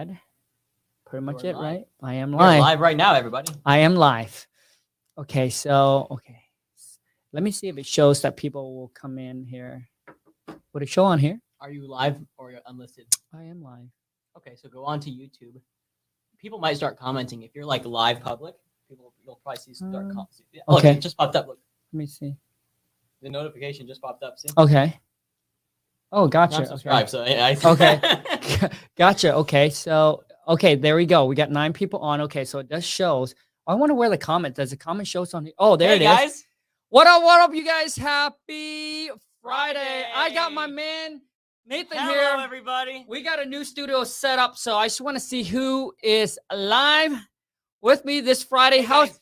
add. Pretty much it, live. right? I am We're live. live right now, everybody. I am live. Okay, so okay. Let me see if it shows that people will come in here. Would it show on here? Are you live or unlisted? I am live. Okay, so go on to YouTube. People might start commenting if you're like live public. People, you'll probably see start. Um, Com- yeah, look, okay. it just popped up. Look, Let me see. the notification just popped up. See, Okay. Oh, Not gotcha. subscribe. So I, I Okay. Okay. gotcha. Okay. So, okay, there we go. We got nine people on. Okay, so it does shows. I wonder where the comment does. The comment shows on here. Oh, there hey it is. guys. What up? What up, you guys? Happy Friday. I got my man Nathan Hello, here. everybody. We got a new studio set up, so I just want to see who is live with me this Friday. Hey, How's guys,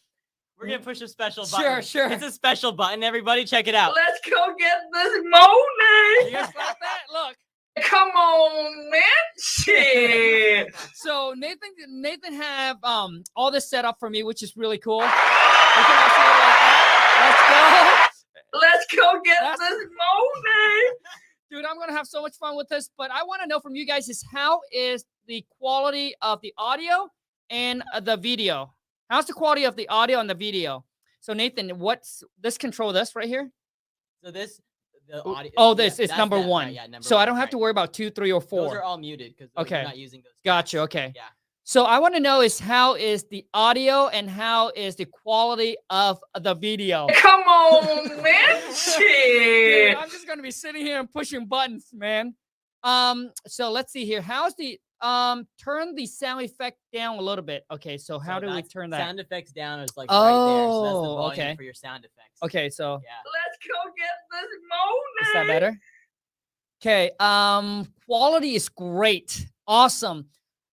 We're gonna push a special button. sure. sure. It's a special button. Everybody, check it out. Let's go get this you guys like that? Look. Come on, man. Shit. So Nathan Nathan have um all this set up for me, which is really cool. You can also do it like that. Let's go get That's- this money. Let's go. Dude, I'm gonna have so much fun with this, but I want to know from you guys is how is the quality of the audio and uh, the video? How's the quality of the audio and the video? So Nathan, what's this control this right here? So this, the Oh, audio. Oh, yeah, this is that's number that, right, one. yeah, number so I don't have right. to worry about two, three, or four. Those four. are all muted because Okay. we're not using those. Gotcha. stats. Okay. Yeah. So I want to know is how is the audio and how is the quality of the video? Come on, man. Dude, I'm just gonna be sitting here and pushing buttons, man. Um, so let's see here. How's the um turn the sound effect down a little bit? Okay, so how So do we turn that? Sound effects down is like right there. So that's the Oh, volume okay. for your sound effects. Okay, so Yeah. Let's go get this money. is that better? Okay, um, quality is great, awesome.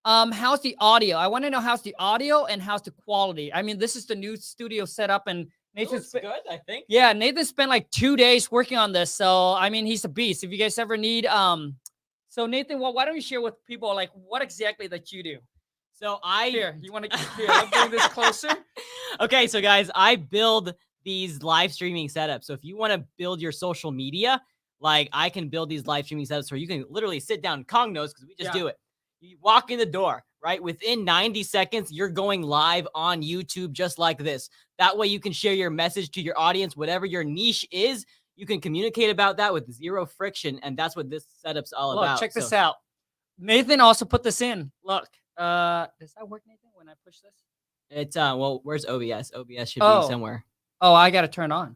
Um, how's the audio? I want to know how's the audio and how's the quality. I mean, this is the new studio setup, and It Nathan's looks good, I think. Yeah, Nathan spent like two days working on this. So I mean, he's a beast. If you guys ever need, um, so Nathan, well, why don't you share with people like what exactly that you do? So I Here, you want to get here? I'll bring this closer. okay, so guys, I build these live streaming setups. So if you want to build your social media, like I can build these live streaming setups where you can literally sit down. Kong knows because we just Yeah. do it. You walk in the door, right? Within 90 seconds, you're going live on YouTube just like this. That way you can share your message to your audience, whatever your niche is. You can communicate about that with zero friction, and that's what this setup's all Look, about. check this out. Nathan also put this in. Look, uh, does that work, Nathan? When I push this? It's uh, well, where's OBS? OBS should Oh. be somewhere. Oh, I got to turn on.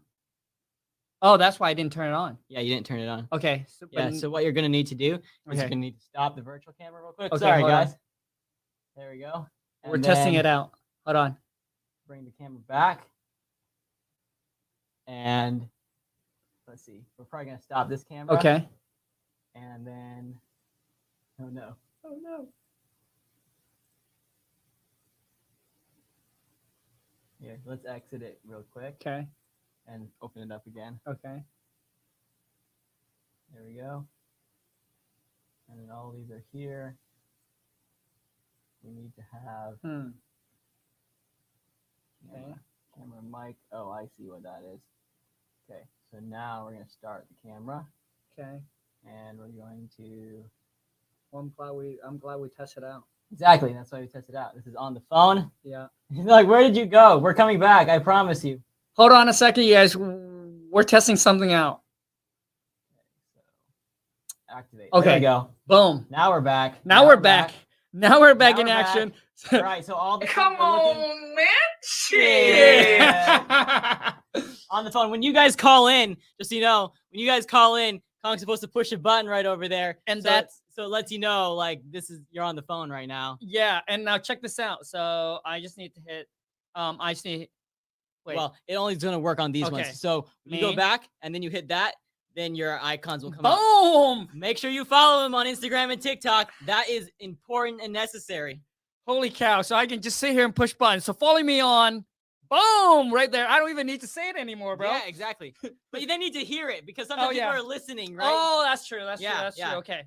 Oh, that's why I didn't turn it on. Yeah, you didn't turn it on. Okay. So, Yeah, but- so what you're gonna need to do is okay. you're gonna need to stop the virtual camera real quick. Okay, Sorry, hold on. guys. There we go. we're testing it out. Hold on. Bring the camera back. And let's see. We're probably gonna stop this camera. Okay. And then oh no. Oh no. Here, let's exit it real quick Okay. and open it up again. Okay. There we go. And then all these are here. We need to have Hmm. camera, camera mic. Oh, I see what that is. Okay, so now we're gonna start the camera Okay. and we're going to Well, I'm glad we. I'm glad we tested out. Exactly. That's why we tested out. This is on the phone. Yeah. He's like, "Where did you go? We're coming back. I promise you." Hold on a second, you guys. We're testing something out. So activate. There Okay. we go. Boom. Now we're back. Now, we're back. Now we're back Now in we're back. action. All right. So all the Come people looking- on, man. Shit. on the phone. When you guys call in, just so you know, when you guys call in, Kong's supposed to push a button right over there, And so that's- it's- so it lets you know like this is you're on the phone right now. yeah, and now check this out. So I just need to hit. Um, I just need. Wait. Well, it only is going to work on these Okay. ones. So you go back and then you hit that, then your icons will come up. boom! Make sure you follow him on Instagram and TikTok. That is important and necessary. Holy cow! So I can just sit here and push buttons. So follow me on. Boom! Right there. I don't even need to say it anymore, bro. Yeah, exactly. but you they need to hear it because sometimes Oh, people yeah. are listening, right? Oh, that's true. That's Yeah, true. That's yeah. true. Okay.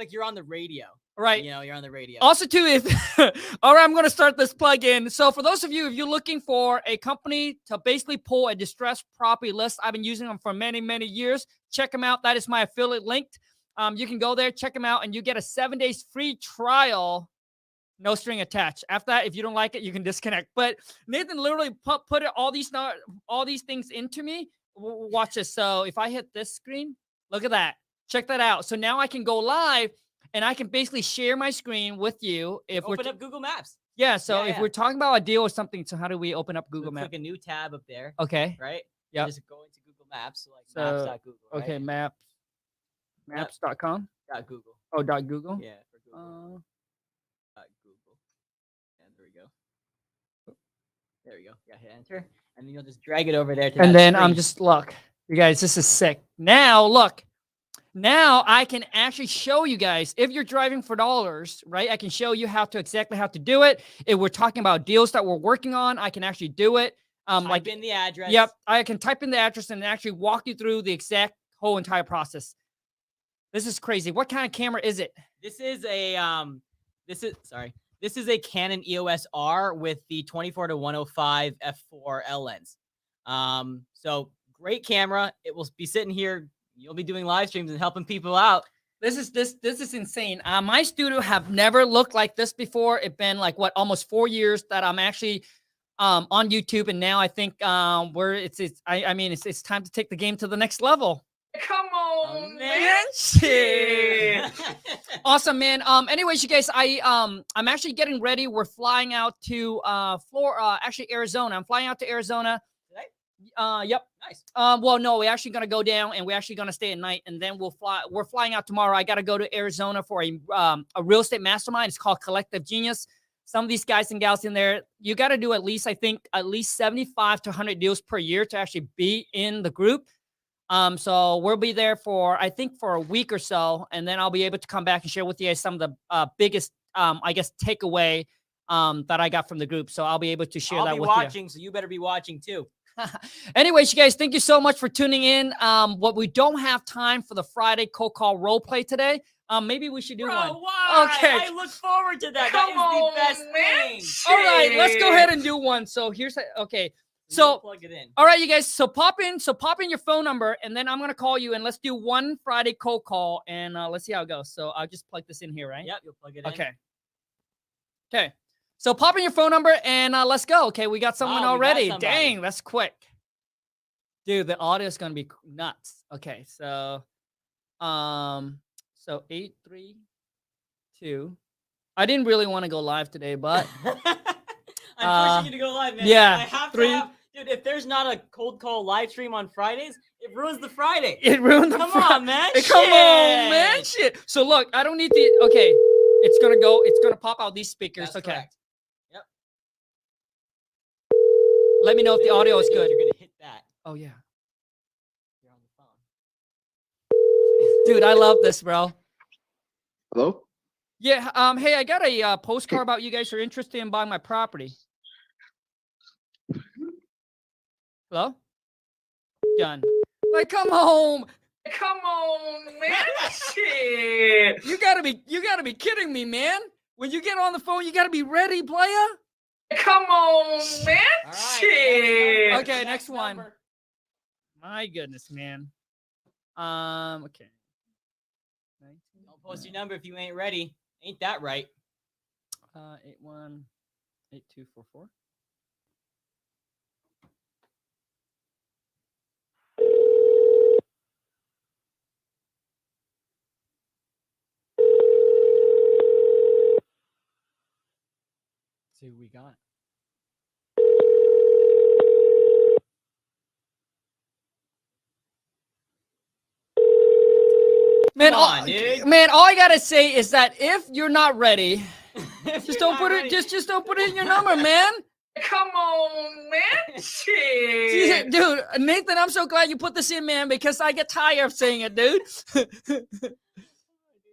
Like you're on the radio. Right. You know, you're on the radio. Also, too, if all right, I'm going to start this plug-in. So, for those of you, if you're looking for a company to basically pull a distressed property list, I've been using them for many, many years. Check them out. That is my affiliate linked. Um, you can go there, check them out, and you get a seven days free trial no string attached. After that, if you don't like it, you can disconnect. But Nathan literally put put it, all these all these things into me. Watch this. So if I hit this screen, look at that. Check that out. So now I can go live and I can basically share my screen with you. If we're Open up Google Maps. yeah, so Yeah, if yeah. we're talking about a deal or something, so how do we open up Google Maps? Click a new tab up there, Okay. right? Yeah. Just go into Google Maps, so like So, maps.google. Right? Okay, maps. Maps.com. Dot Google. Oh, dot Google. Yeah, for Google. Uh, Dot Google. And there we go. There we go. Yeah, hit enter, and then you'll just drag it over there. To and then I'm just look, you guys, this is sick. Now look, now I can actually show you guys if you're driving for dollars, right? I can show you how to exactly how to do it. If we're talking about deals that we're working on, I can actually do it. Um, type like in the address. Yep, I can type in the address and actually walk you through the exact whole entire process. This is crazy. What kind of camera is it? This is a um. This is sorry. This is a Canon EOS R with the 24 to 105 f4 L lens. Um, so great camera. It will be sitting here. You'll be doing live streams and helping people out. This is this this is insane. Uh, my studio have never looked like this before. It's been like what almost four years that I'm actually um, on YouTube, and now I think um, we're it's it's I, I mean it's it's time to take the game to the next level. Come Oh, on, man. man. Awesome, man. Um, anyways, you guys, I um I'm actually getting ready. We're flying out to uh Florida, uh, actually Arizona. I'm flying out to Arizona. Uh, yep. nice. Um, well, no, we're actually gonna go down and we're actually gonna stay at night, and then we'll fly. We're flying out tomorrow. I gotta go to Arizona for a um a real estate mastermind. It's called Collective Genius. Some of these guys and gals in there, you got to do at least, I think, at least 75 to 100 deals per year to actually be in the group. Um, so we'll be there for I think for a week or so, and then I'll be able to come back and share with you guys some of the uh, biggest, um, I guess, takeaway um, that I got from the group. So I'll be able to share I'll that be with watching, so you better be watching too. Anyways, you guys, thank you so much for tuning in. Um, what we don't have time for the Friday cold call role play today. Um, maybe we should do Bro, one. why? Okay. I look forward to that. Come that is on, the best man. thing. All right, let's go ahead and do one. So here's okay. You So- plug it in. All right, you guys. So pop in. So pop in your phone number, and then I'm gonna call you, and let's do one Friday cold call, and uh, let's see how it goes. So I'll just plug this in here, right? Yep, you'll plug it in. Okay. Okay. So pop in your phone number and uh, let's go. Okay, we got someone got already. somebody. Dang, that's quick. Dude, the audio is gonna be nuts. Okay, so um, so eight three two. I didn't really want to go live today, but I'm Uh, pushing you to go live, man. yeah, I have three- to have, dude. If there's not a cold call live stream on Fridays, it ruins the Friday. it ruined the Friday. Come fri- on, man. Hey, Come on, man. Shit. Shit. So look, I don't need the okay. It's gonna go, it's gonna pop out these speakers. That's okay. correct. Let me know if the audio is good. You're gonna hit that. Oh yeah. You're on the phone. Dude, I love this, bro. Hello? Yeah. Um. Hey, I got a uh, postcard about you guys are interested in buying my property. Hello. Done. Like, come home. Come on, man. Shit. You gotta be. You gotta be kidding me, man. When you get on the phone, you gotta be ready, player. Come on, man. All right, Shit. next Okay, next one. number. My goodness, man. Um. Okay. Don't post your number if you ain't ready. Ain't that right? Uh. Eight one. Eight two four four. See who we got. Man, Come all, dude. man, all I gotta say is that if you're not ready, just don't put ready- it. Just, just don't put it in your number, man. Come on, man. Shit. dude, Nathan, I'm so glad you put this in, man, because I get tired of saying it, dude.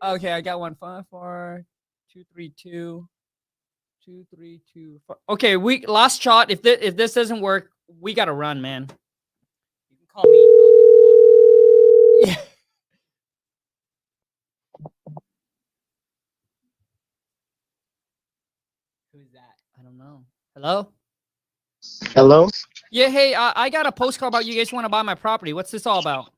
okay, I got one. Five, four, two, three, two, two, three, two, four. Okay, we last shot. If this if this doesn't work, we gotta run, man. You can call me. Yeah. Who's that? I don't know. Hello. Hello? Yeah. Hey, I, I got a postcard about you guys want to buy my property. What's this all about?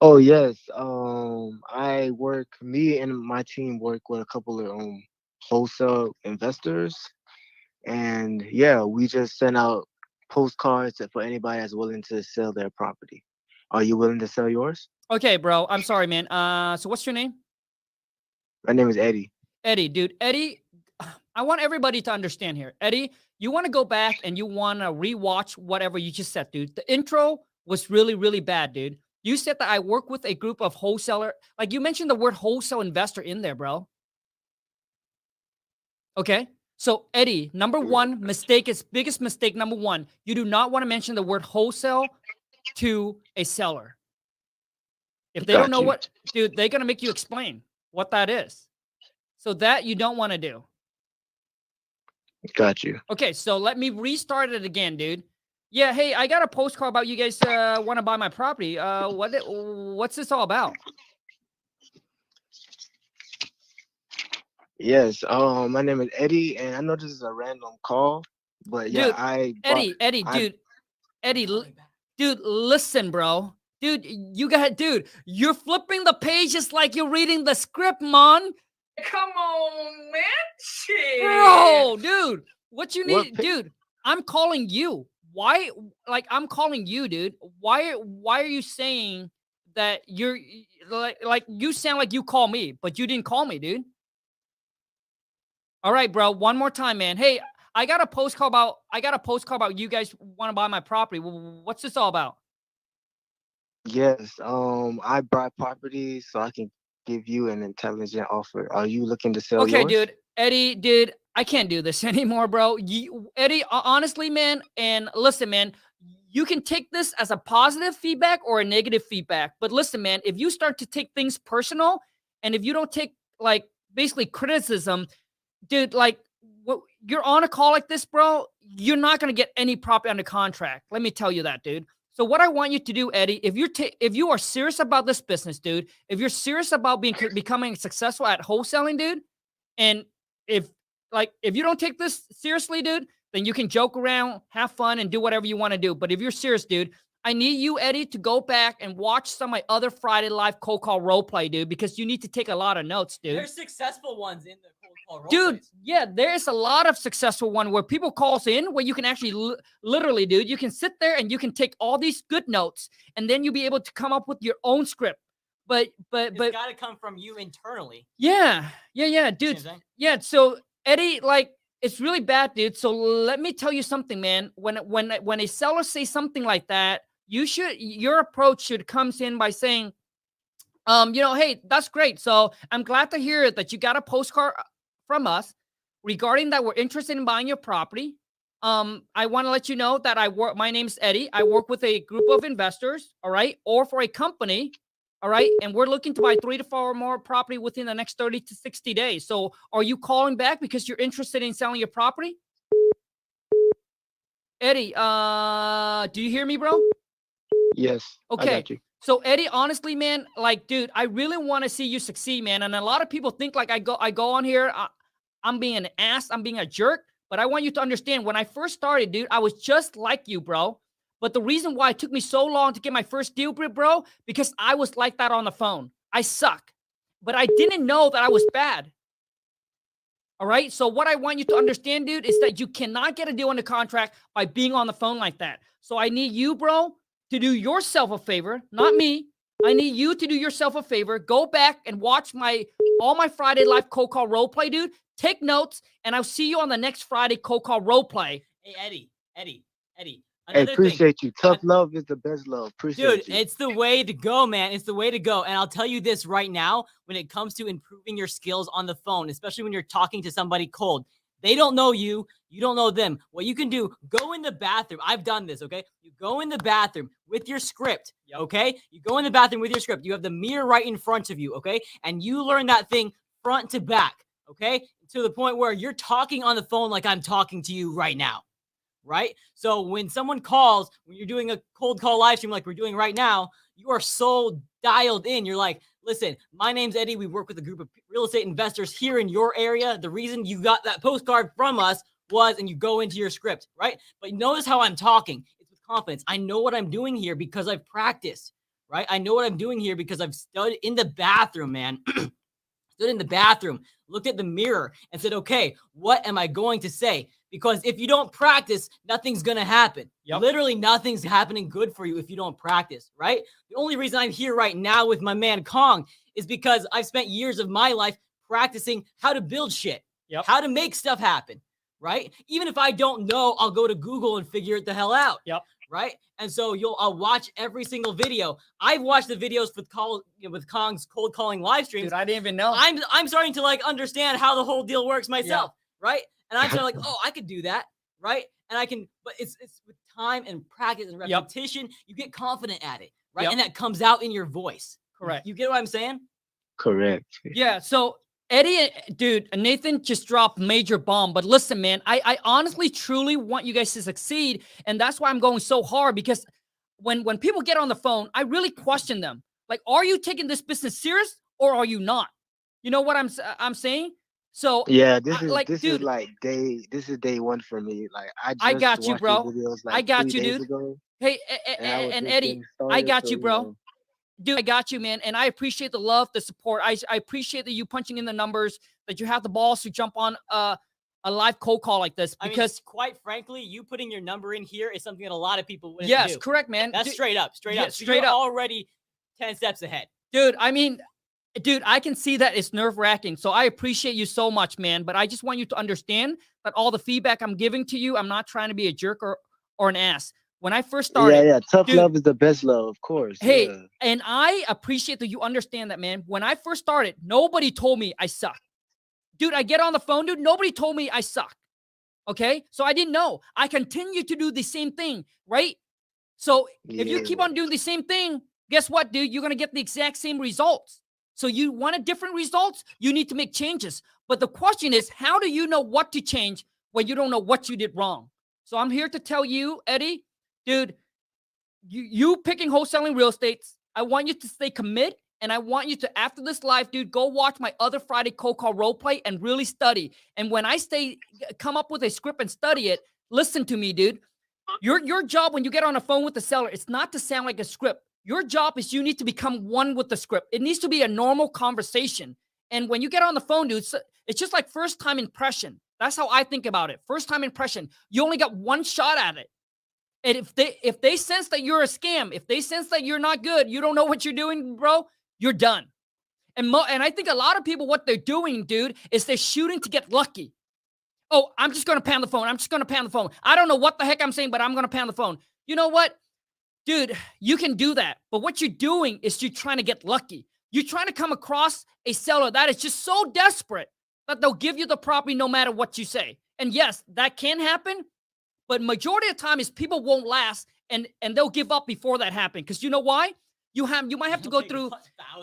Oh yes. Um I work me and my team work with a couple of um wholesale investors, and yeah, we just send out postcards for anybody that's willing to sell their property. Are you willing to sell yours? Okay, bro. I'm sorry, man. Uh, so what's your name? My name is Eddie. Eddie, dude. Eddie, I want everybody to understand here. Eddie, you want to go back and you want to rewatch whatever you just said, dude. The intro was really, really bad, dude. You said that I work with a group of wholesaler. Like you mentioned the word wholesale investor in there, bro. Okay. So Eddie, number one mistake is biggest mistake. Number one, you do not want to mention the word wholesale to a seller. If they Got don't know you. what, dude, they're gonna make you explain what that is. So that you don't want to do. Got you. Okay, so let me restart it again, dude. Yeah, hey, I got a postcard about you guys uh, want to buy my property. Uh, what? What's this all about? Yes. Um, my name is Eddie, and I know this is a random call, but yeah, Dude, I bought- Eddie, Eddie, I- dude, Eddie, l- dude, listen, bro, dude, you got, dude, you're flipping the pages like you're reading the script, man, Come on, man. Shit. bro, dude. What you What need, pa- dude? I'm calling you. Why? Like, I'm calling you, dude. Why? Why are you saying that you're like, like you sound like you call me, but you didn't call me, dude? All right, bro. One more time, man. Hey, I got a postcard about. I got a postcard about you guys want to buy my property. What's this all about? Yes. Um, I buy properties so I can give you an intelligent offer. Are you looking to sell okay, yours? dude. Eddie, dude, I can't do this anymore, bro. You, Eddie, honestly, man, and listen, man, you can take this as a positive feedback or a negative feedback. But listen, man, if you start to take things personal and if you don't take like basically criticism, dude, like you're on a call like this, bro, you're not gonna get any property under contract. Let me tell you that, dude. So what I want you to do, Eddie, if you're ta- if you are serious about this business, dude, if you're serious about being becoming successful at wholesaling, dude, and if like if you don't take this seriously, dude, then you can joke around, have fun, and do whatever you want to do. But if you're serious, dude, I need you, Eddie, to go back and watch some of my other Friday live cold call role play, dude, because you need to take a lot of notes, dude. There's successful ones in the Dude, yeah, there's a lot of successful one where people calls in where you can actually li- literally, dude, you can sit there and you can take all these good notes and then you'll be able to come up with your own script. But but It's but got to come from you internally. yeah, yeah, yeah, You see what I'm dude. Yeah, so Eddie, like it's really bad, dude. So let me tell you something, man. When when when a seller says something like that, you should your approach should comes in by saying, um, you know, hey, that's great. So I'm glad to hear that you got a postcard from us regarding that we're interested in buying your property. Um, I want to let you know that I work. My name's Eddie. I work with a group of investors, all right, or for a company, all right, and we're looking to buy three to four more property within the next 30 to 60 days. So are you calling back because you're interested in selling your property? Eddie, uh, do you hear me, bro? Yes. Okay. So Eddie, honestly, man, like, dude, I really want to see you succeed, man. And a lot of people think like I go, I go on here, I, I'm being an ass, I'm being a jerk. But I want you to understand, when I first started, dude, I was just like you, bro. But the reason why it took me so long to get my first deal, bro, because I was like that on the phone. I suck, but I didn't know that I was bad. All right. So what I want you to understand, dude, is that you cannot get a deal under contract by being on the phone like that. So I need you, bro, to do yourself a favor, not me. I need you to do yourself a favor. Go back and watch my all my Friday live cold call role play, dude. Take notes, and I'll see you on the next Friday cold call role play. Hey, Eddie, Eddie, Eddie. Hey, Another thing. appreciate you. Tough love is the best love. Appreciate Dude, you. it's the way to go, man. It's the way to go. And I'll tell you this right now when it comes to improving your skills on the phone, especially when you're talking to somebody cold. They don't know you, you don't know them. What you can do, go in the bathroom. I've done this, okay? You go in the bathroom with your script, okay? You go in the bathroom with your script. You have the mirror right in front of you, okay? And you learn that thing front to back, okay? To the point where you're talking on the phone like I'm talking to you right now right? So when someone calls, when you're doing a cold call live stream like we're doing right now, you are so dialed in. You're like, listen, my name's Eddie. We work with a group of real estate investors here in your area. The reason you got that postcard from us was, and you go into your script, right? But notice how I'm talking. It's with confidence. I know what I'm doing here because I've practiced, right? I know what I'm doing here because I've studied in the bathroom, man. stood in the bathroom, looked at the mirror, and said, okay, what am I going to say? Because if you don't practice, nothing's going to happen. Yep. Literally, nothing's happening good for you if you don't practice, right? The only reason I'm here right now with my man Kong is because I've spent years of my life practicing how to build shit, Yep. how to make stuff happen, right? Even if I don't know, I'll go to Google and figure it the hell out. Yep. Right. And so you'll I'll watch every single video. I've watched the videos with call you know, with Kong's cold calling live streams. Dude, I didn't even know. I'm I'm starting to like understand how the whole deal works myself, right? And I'm like, oh, I could do that, right? And I can, but it's it's with time and practice and Yep. repetition, you get confident at it, right? Yep. And that comes out in your voice. Correct. You get what I'm saying? Correct. Yeah. So Eddie, dude, Nathan just dropped major bomb. But listen, man, I, I honestly, truly want you guys to succeed, and that's why I'm going so hard because when when people get on the phone, I really question them. Like, are you taking this business serious or are you not? You know what I'm uh, I'm saying? So Yeah, this I- is like, this dude- is like day this is day one for me. Like I just I got you, bro. Videos, I got you, dude. ago, hey, a- a- and, I a- was and Eddie, I got so, you, bro. know, dude, I got you, man. And I appreciate the love, the support. I, I appreciate that you punching in the numbers, that you have the balls to jump on uh, a live cold call like this. I mean, Because quite frankly, you putting your number in here is something that a lot of people wouldn't yes, do. correct, man. That's Du- straight up, straight yeah, up. So straight you're up. already 10 steps ahead. dude. I mean, dude, I can see that it's nerve wracking. So I appreciate you so much, man. But I just want you to understand that all the feedback I'm giving to you, I'm not trying to be a jerk or or an ass. When I first started, Yeah, yeah. Tough Dude. love is the best love, of course. Hey, yeah. and I appreciate that you understand that, man. When I first started, nobody told me I suck. Dude, I get on the phone, dude. Nobody told me I suck. Okay. So I didn't know. I continue to do the same thing, right? So if you keep on doing the same thing, guess what, dude? You're going to get the exact same results. So you want a different results, you need to make changes. But the question is, how do you know what to change when you don't know what you did wrong? So I'm here to tell you, Eddie, dude, you you picking wholesaling real estates. I want you to stay commit, and I want you to after this live, dude, go watch my other Friday cold call role play and really study. And when I stay, come up with a script and study it. Listen to me, dude. Your your job when you get on a phone with the seller, it's not to sound like a script. Your job is you need to become one with the script. It needs to be a normal conversation. And when you get on the phone, dude, it's just like first time impression. That's how I think about it. First time impression. You only got one shot at it. And if they if they sense that you're a scam, if they sense that you're not good, you don't know what you're doing, bro, you're done. And mo- and I think a lot of people what they're doing, dude, is they're shooting to get lucky. Oh, I'm just gonna pound the phone. I'm just gonna pound the phone. I don't know what the heck I'm saying, but I'm gonna pound the phone. You know what? Dude, you can do that. But what you're doing is you're trying to get lucky. You're trying to come across a seller that is just so desperate that they'll give you the property no matter what you say. And yes, that can happen, but majority of the time is people won't last and and they'll give up before that happens. Because you know why? You have you might have to go through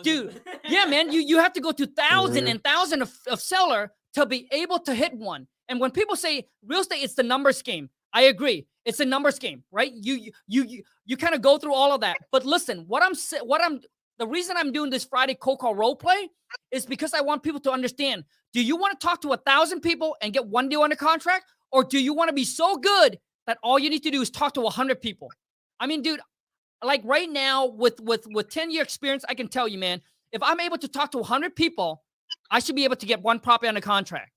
Dude, yeah, man. You you have to go to 1000 Mhm. and thousand of, of seller to be able to hit one. And when people say real estate, it's the numbers game. I agree. It's a numbers game, right? You you you you, you kind of go through all of that. But listen, what I'm what I'm the reason I'm doing this Friday cold call role play is because I want people to understand. Do you want to talk to a thousand people and get one deal under contract, or do you want to be so good that all you need to do is talk to hundred people? I mean, dude, like right now with with with 10 year experience i can tell you man if i'm able to talk to 100 people i should be able to get one property under contract.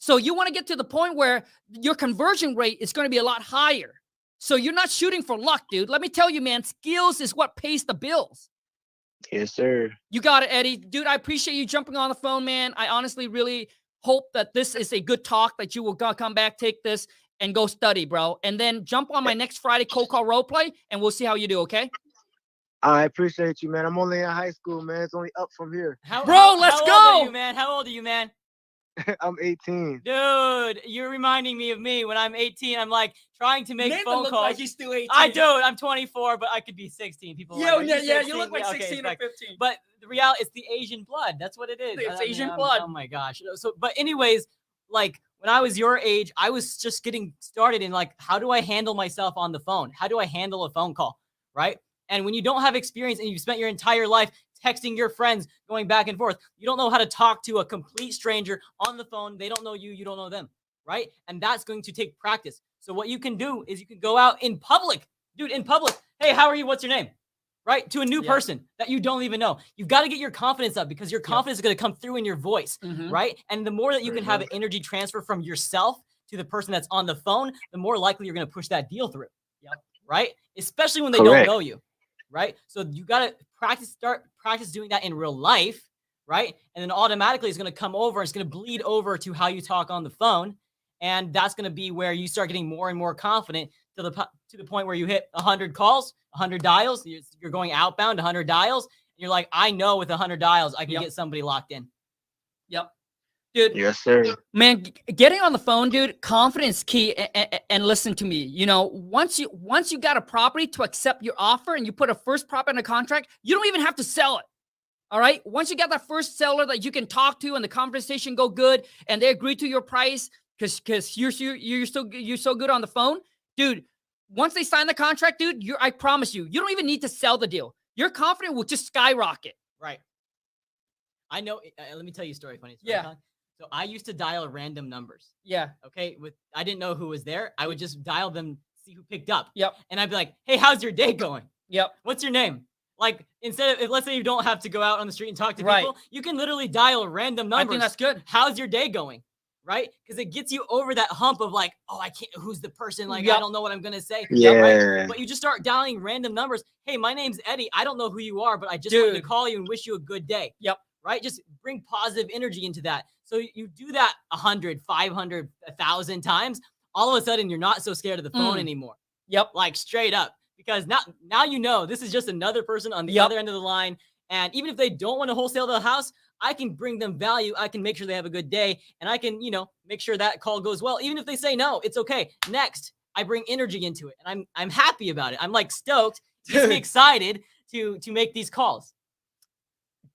So you want to get to the point where your conversion rate is going to be a lot higher. So you're not shooting for luck dude. Let me tell you man skills is what pays the bills. Yes, sir. you got it eddie. Dude i appreciate you jumping on the phone man. I honestly really hope that this is a good talk that you will go- come back take this and go study bro and then jump on my next friday cold call role play and we'll see how you do okay I appreciate you, man. I'm only in high school, man. It's only up from here. How, Bro, how- let's how Old are go! you, man? How old are you, man? I'm 18. Dude, you're reminding me of me when I'm 18. I'm like trying to make Nathan phone look calls. like he's still 18. I don't. I'm 24, but I could be 16. People. are Yo, like, "Are yeah, yeah, 16?" you look like Yeah, okay, 16 or like- 15. But the reality, it's the Asian blood. That's what it is. It's I mean, Asian I'm- blood. Oh my gosh. So, but anyways, like when I was your age, I was just getting started in like, how do I handle myself on the phone? How do I handle a phone call? Right. And when you don't have experience and you've spent your entire life texting your friends, going back and forth, you don't know how to talk to a complete stranger on the phone. They don't know you, you don't know them. Right. And that's going to take practice. So what you can do is you can go out in public, dude, in public. Hey, how are you? What's your name? right? To a new Yeah. person that you don't even know. You've got to get your confidence up because your confidence is going to come through in your voice, Mhm. right? And the more that you can have an energy transfer from yourself to the person that's on the phone, the more likely you're going to push that deal through. Yep. Right? Especially when they Correct. don't know you, right? So you got to practice, start practice doing that in real life, right? And then automatically it's going to come over. It's going to bleed over to how you talk on the phone, and that's going to be where you start getting more and more confident to the to the point where you hit 100 calls, 100 dials. You're, you're going outbound 100 dials. And you're like, I know with 100 dials, I can Yep. get somebody locked in. Yep. Dude, Yes, sir. man getting on the phone dude confidence key and, and listen to me you know once you once you got a property to accept your offer and you put a first property in a contract you don't even have to sell it all right once you got that first seller that you can talk to and the conversation go good and they agree to your price because because you're, you're you're so you're so good on the phone dude once they sign the contract dude you're i promise you you don't even need to sell the deal your confidence will just skyrocket Right. I know. Uh, let me tell you a story. Funny. story, Yeah. Colin. So I used to dial random numbers. yeah Okay. With I didn't know who was there. I would just dial them, see who picked up. Yep. And I'd be like, Hey, how's your day going? yep What's your name? Like instead of if, let's say you don't have to go out on the street and talk to Right. people, you can literally dial random numbers. i think that's good how's your day going? Right? Because it gets you over that hump of like, oh, I can't. Who's the person? Like, I don't know what I'm gonna say. Yeah. But you just start dialing random numbers. Hey, my name's Eddie. I don't know who you are, but I just wanted to call you and wish you a good day. Yep. Right? Just bring positive energy into that. So you do that 100, 500, 1,000 times. All of a sudden, you're not so scared of the phone Mm. anymore. yep Like straight up. Because now, now you know this is just another person on the Yep. other end of the line. And even if they don't want to wholesale the house, I can bring them value. I can make sure they have a good day, and I can, you know, make sure that call goes well. Even if they say no, it's okay. Next, I bring energy into it, and I'm I'm happy about it. I'm like stoked, excited to to make these calls.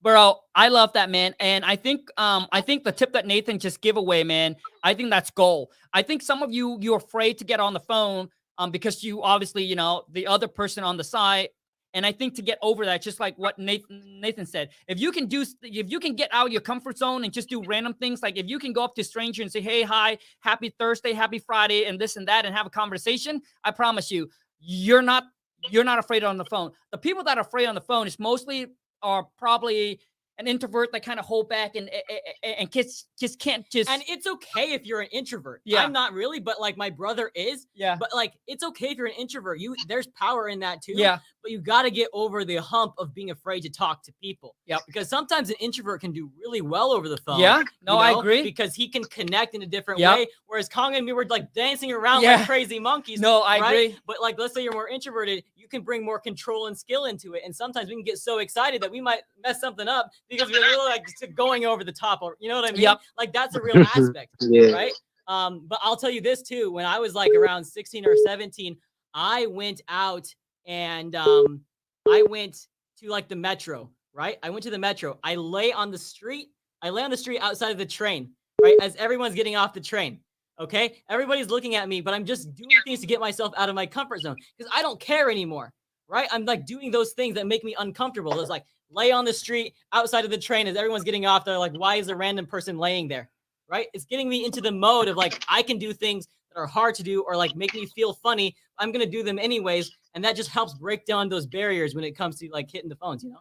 Bro, I love that man, and I think um I think the tip that Nathan just give away, man, I think that's gold. I think some of you you're afraid to get on the phone um because you obviously you know the other person on the side, and I think to get over that, just like what Nathan Nathan said, if you can do if you can get out of your comfort zone and just do random things, like if you can go up to a stranger and say, hey, hi, happy Thursday, happy Friday, and this and that, and have a conversation, I promise you, you're not you're not afraid on the phone. The people that are afraid on the phone is mostly are probably an introvert that kind of hold back and eh, eh, eh, and, and just just can't just And it's okay if you're an introvert. Yeah. I'm not really, but like my brother is. yeah But like, it's okay if you're an introvert. You there's power in that too. yeah but you got to get over the hump of being afraid to talk to people. yeah Because sometimes an introvert can do really well over the phone. yeah you no I agree Because he can connect in a different Yep. way. Whereas Kong and me were like dancing around Yeah. like crazy monkeys. no I right? agree But like, let's say you're more introverted, you can bring more control and skill into it. And sometimes we can get so excited that we might mess something up because we're really like going over the top. Or you know what I mean? Yep. Like that's a real aspect Yeah. right? Um, but I'll tell you this too. When I was like around 16 or 17, I went out and um, I went to like the metro, right? I went to the metro. I lay on the street. I lay on the street outside of the train, right? As everyone's getting off the train. Okay. Everybody's looking at me, but I'm just doing things to get myself out of my comfort zone because I don't care anymore. Right. I'm like doing those things that make me uncomfortable. It's like lay on the street outside of the train as everyone's getting off. They're like, why is a random person laying there? right? It's getting me into the mode of like I can do things that are hard to do or like make me feel funny. I'm gonna do them anyways, and that just helps break down those barriers when it comes to like hitting the phones. You know?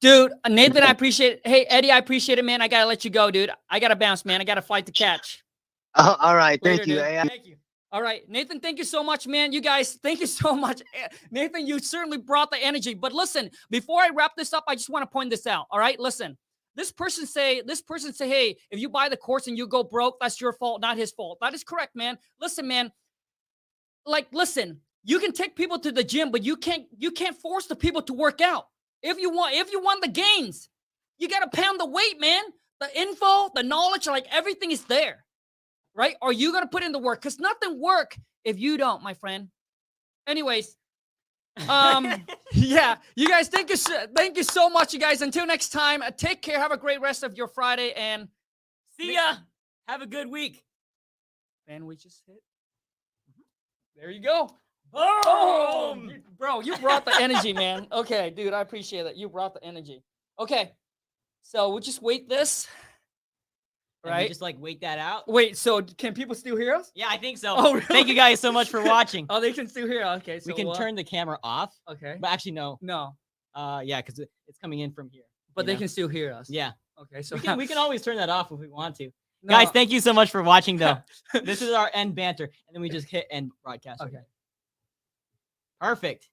dude Nathan I appreciate it hey Eddie I appreciate it man I gotta let you go dude I gotta bounce man I got a flight to catch Oh, all right. Thank you. Thank you. All right, Nathan, thank you so much, man. You guys, thank you so much. Eh, Nathan, you certainly brought the energy. But listen, before I wrap this up, I just want to point this out. All right, listen. This person say, this person say, hey, if you buy the course and you go broke, that's your fault, not his fault. That is correct, man. Listen, man. Like, listen, you can take people to the gym, but you can't, you can't force the people to work out. If you want, if you want the gains, you gotta pound the weight, man. The info, the knowledge, like everything is there right? Are you gonna put in the work? Because nothing work if you don't, my friend. Anyways, um, yeah, you guys, thank you, so, thank you so much, you guys. Until next time, uh, take care. Have a great rest of your Friday, and See ya. Have a good week. man, we just hit. There you go. Boom. You- bro, you brought the energy, man. Okay, dude, I appreciate it. You brought the energy. Okay, so we'll just wait this. Right. Just like wait that out. Wait, so can people still hear us? Yeah, I think so. Oh, Thank you guys so much for watching. Oh, they can still hear. Us. Okay, so we can turn the camera off, Okay. but actually no. No. Uh, yeah, because it's coming in from here. but they know? can still hear us. Yeah, Okay. So we can, we can always turn that off if we want to. No, Guys, thank you so much for watching. Though this is our end banter, and then we just hit end broadcast. Okay. Perfect.